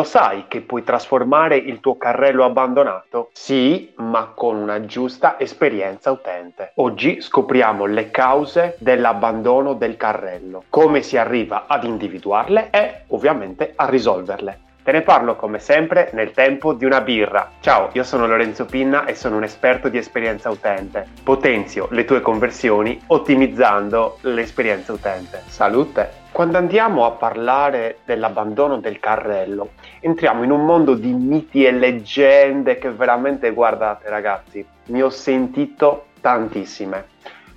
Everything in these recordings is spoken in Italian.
Lo sai che puoi trasformare il tuo carrello abbandonato? Sì, ma con una giusta esperienza utente. Oggi scopriamo le cause dell'abbandono del carrello, come si arriva ad individuarle e ovviamente a risolverle. Te ne parlo come sempre nel tempo di una birra. Ciao, io sono Lorenzo Pinna e sono un esperto di esperienza utente. Potenzio le tue conversioni ottimizzando l'esperienza utente. Salute! Quando andiamo a parlare dell'abbandono del carrello, entriamo in un mondo di miti e leggende che veramente, guardate ragazzi, ne ho sentito tantissime.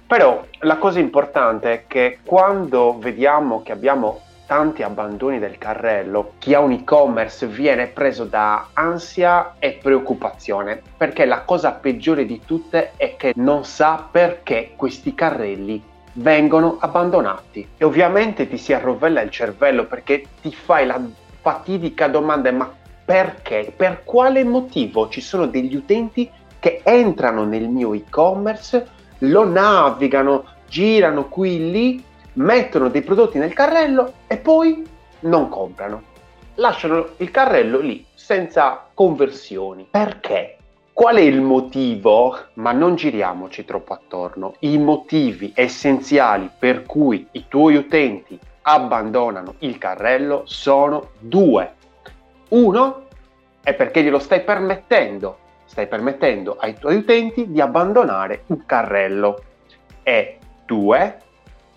Però la cosa importante è che quando vediamo che abbiamo tanti abbandoni del carrello, chi ha un e-commerce viene preso da ansia e preoccupazione, perché la cosa peggiore di tutte è che non sa perché questi carrelli vengono abbandonati. E ovviamente ti si arrovella il cervello perché ti fai la fatidica domanda, ma perché? Per quale motivo ci sono degli utenti che entrano nel mio e-commerce, lo navigano, girano qui e lì mettono dei prodotti nel carrello e poi non comprano. Lasciano il carrello lì senza conversioni. Perché? Qual è il motivo? Ma non giriamoci troppo attorno. I motivi essenziali per cui i tuoi utenti abbandonano il carrello sono due. Uno è perché glielo stai permettendo, stai permettendo ai tuoi utenti di abbandonare un carrello. E due,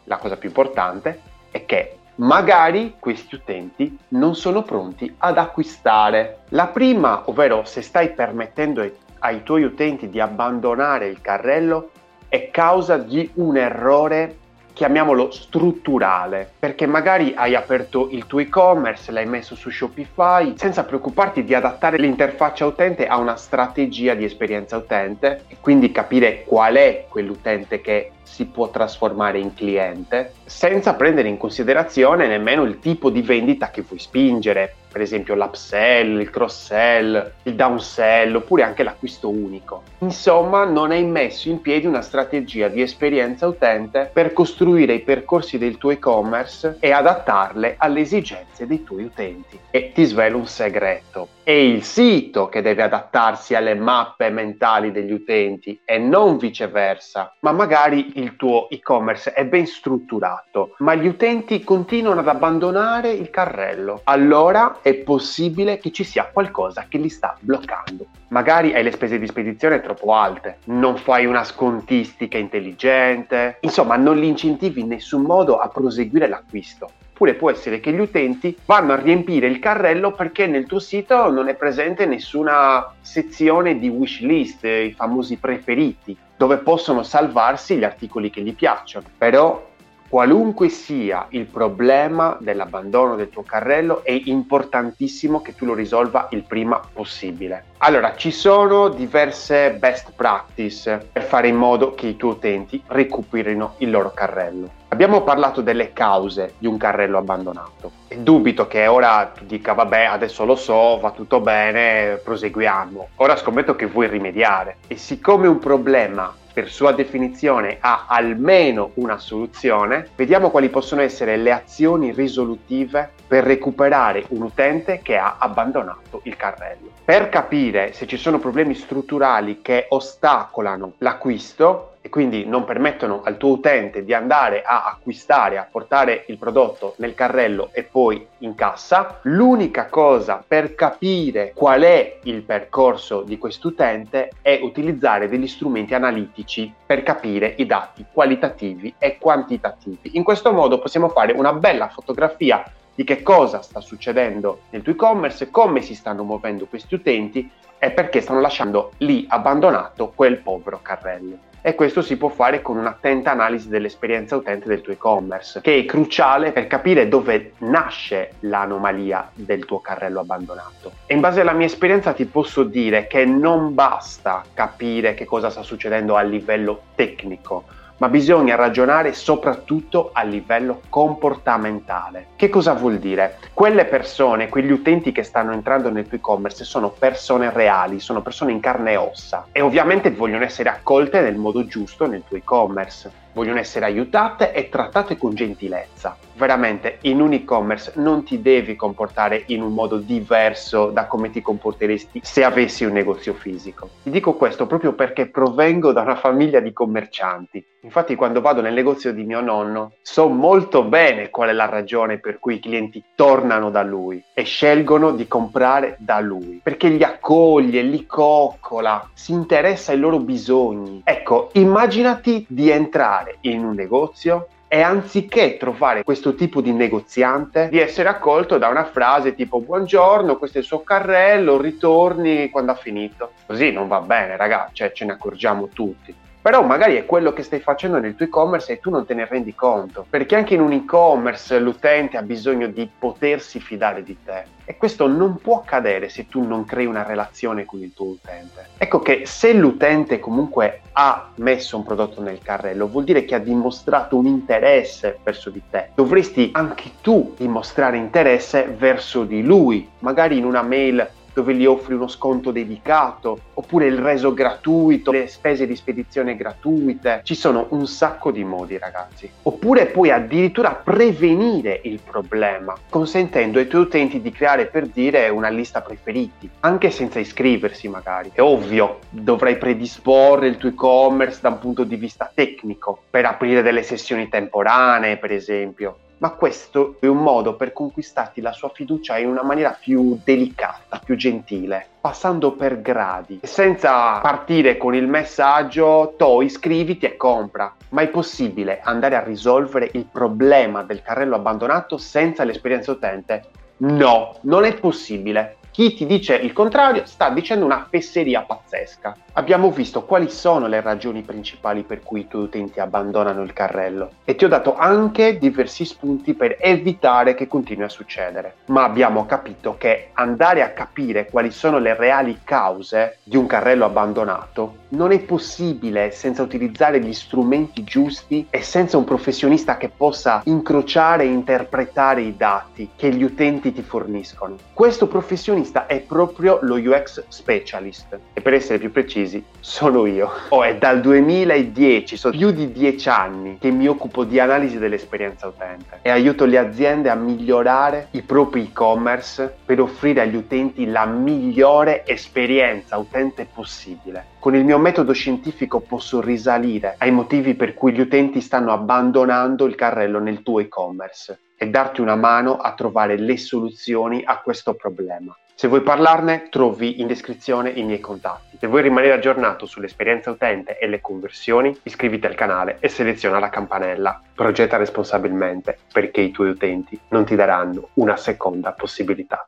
la cosa più importante è che magari questi utenti non sono pronti ad acquistare. La prima, ovvero se stai permettendo ai, ai tuoi utenti di abbandonare il carrello, è causa di un errore chiamiamolo strutturale, perché magari hai aperto il tuo e-commerce, l'hai messo su Shopify, senza preoccuparti di adattare l'interfaccia utente a una strategia di esperienza utente e quindi capire qual è quell'utente che si può trasformare in cliente, senza prendere in considerazione nemmeno il tipo di vendita che vuoi spingere, per esempio l'upsell, il cross-sell, il downsell oppure anche l'acquisto unico. Insomma, non hai messo in piedi una strategia di esperienza utente per costruire i percorsi del tuo e-commerce e adattarle alle esigenze dei tuoi utenti. E ti svelo un segreto. È il sito che deve adattarsi alle mappe mentali degli utenti e non viceversa. Ma magari il tuo e-commerce è ben strutturato, ma gli utenti continuano ad abbandonare il carrello. Allora è possibile che ci sia qualcosa che li sta bloccando. Magari hai le spese di spedizione troppo alte, non fai una scontistica intelligente, insomma non li incentivi in nessun modo a proseguire l'acquisto. Oppure può essere che gli utenti vanno a riempire il carrello perché nel tuo sito non è presente nessuna sezione di wish list, i famosi preferiti, dove possono salvarsi gli articoli che gli piacciono. Però qualunque sia il problema dell'abbandono del tuo carrello, è importantissimo che tu lo risolva il prima possibile. Allora, ci sono diverse best practice per fare in modo che i tuoi utenti recuperino il loro carrello. Abbiamo parlato delle cause di un carrello abbandonato. E dubito che ora tu dica, vabbè, adesso lo so, va tutto bene, proseguiamo. Ora scommetto che vuoi rimediare. E siccome un problema per sua definizione ha almeno una soluzione, vediamo quali possono essere le azioni risolutive per recuperare un utente che ha abbandonato il carrello. Per capire se ci sono problemi strutturali che ostacolano l'acquisto, e quindi non permettono al tuo utente di andare a acquistare, a portare il prodotto nel carrello e poi in cassa, l'unica cosa per capire qual è il percorso di quest'utente è utilizzare degli strumenti analitici per capire i dati qualitativi e quantitativi. In questo modo possiamo fare una bella fotografia di che cosa sta succedendo nel tuo e-commerce, come si stanno muovendo questi utenti e perché stanno lasciando lì abbandonato quel povero carrello e questo si può fare con un'attenta analisi dell'esperienza utente del tuo e-commerce, che è cruciale per capire dove nasce l'anomalia del tuo carrello abbandonato. E in base alla mia esperienza ti posso dire che non basta capire che cosa sta succedendo a livello tecnico, ma bisogna ragionare soprattutto a livello comportamentale. Che cosa vuol dire? Quelle persone, quegli utenti che stanno entrando nel tuo e-commerce sono persone reali, sono persone in carne e ossa e ovviamente vogliono essere accolte nel modo giusto nel tuo e-commerce. Vogliono essere aiutate e trattate con gentilezza. Veramente in un e-commerce non ti devi comportare in un modo diverso da come ti comporteresti se avessi un negozio fisico. Ti dico questo proprio perché provengo da una famiglia di commercianti. Infatti quando vado nel negozio di mio nonno so molto bene qual è la ragione per cui i clienti tornano da lui e scelgono di comprare da lui, perché li accoglie, li coccola, si interessa ai loro bisogni. Ecco, immaginati di entrare in un negozio e anziché trovare questo tipo di negoziante, di essere accolto da una frase tipo buongiorno, questo è il suo carrello, ritorni quando ha finito. Così non va bene, ragazzi, cioè ce ne accorgiamo tutti però magari è quello che stai facendo nel tuo e-commerce e tu non te ne rendi conto, perché anche in un e-commerce l'utente ha bisogno di potersi fidare di te e questo non può accadere se tu non crei una relazione con il tuo utente. Ecco che se l'utente comunque ha messo un prodotto nel carrello, vuol dire che ha dimostrato un interesse verso di te. Dovresti anche tu dimostrare interesse verso di lui, magari in una mail dove gli offri uno sconto dedicato, oppure il reso gratuito, le spese di spedizione gratuite. Ci sono un sacco di modi, ragazzi. Oppure puoi addirittura prevenire il problema, consentendo ai tuoi utenti di creare per dire una lista preferiti, anche senza iscriversi magari. È ovvio, dovrai predisporre il tuo e-commerce da un punto di vista tecnico, per aprire delle sessioni temporanee, per esempio ma questo è un modo per conquistarti la sua fiducia in una maniera più delicata, più gentile, passando per gradi, senza partire con il messaggio to iscriviti e compra. Ma è possibile andare a risolvere il problema del carrello abbandonato senza l'esperienza utente? No, non è possibile. Chi ti dice il contrario sta dicendo una fesseria pazzesca. Abbiamo visto quali sono le ragioni principali per cui i tuoi utenti abbandonano il carrello e ti ho dato anche diversi spunti per evitare che continui a succedere. Ma abbiamo capito che andare a capire quali sono le reali cause di un carrello abbandonato non è possibile senza utilizzare gli strumenti giusti e senza un professionista che possa incrociare e interpretare i dati che gli utenti ti forniscono. Questo professionista è proprio lo UX specialist e per essere più precisi sono io. Oh, è dal 2010, sono più di dieci anni che mi occupo di analisi dell'esperienza utente e aiuto le aziende a migliorare i propri e-commerce per offrire agli utenti la migliore esperienza utente possibile. Con il mio metodo scientifico posso risalire ai motivi per cui gli utenti stanno abbandonando il carrello nel tuo e-commerce e darti una mano a trovare le soluzioni a questo problema. Se vuoi parlarne, trovi in descrizione i miei contatti. Se vuoi rimanere aggiornato sull'esperienza utente e le conversioni, iscriviti al canale e seleziona la campanella. Progetta responsabilmente perché i tuoi utenti non ti daranno una seconda possibilità.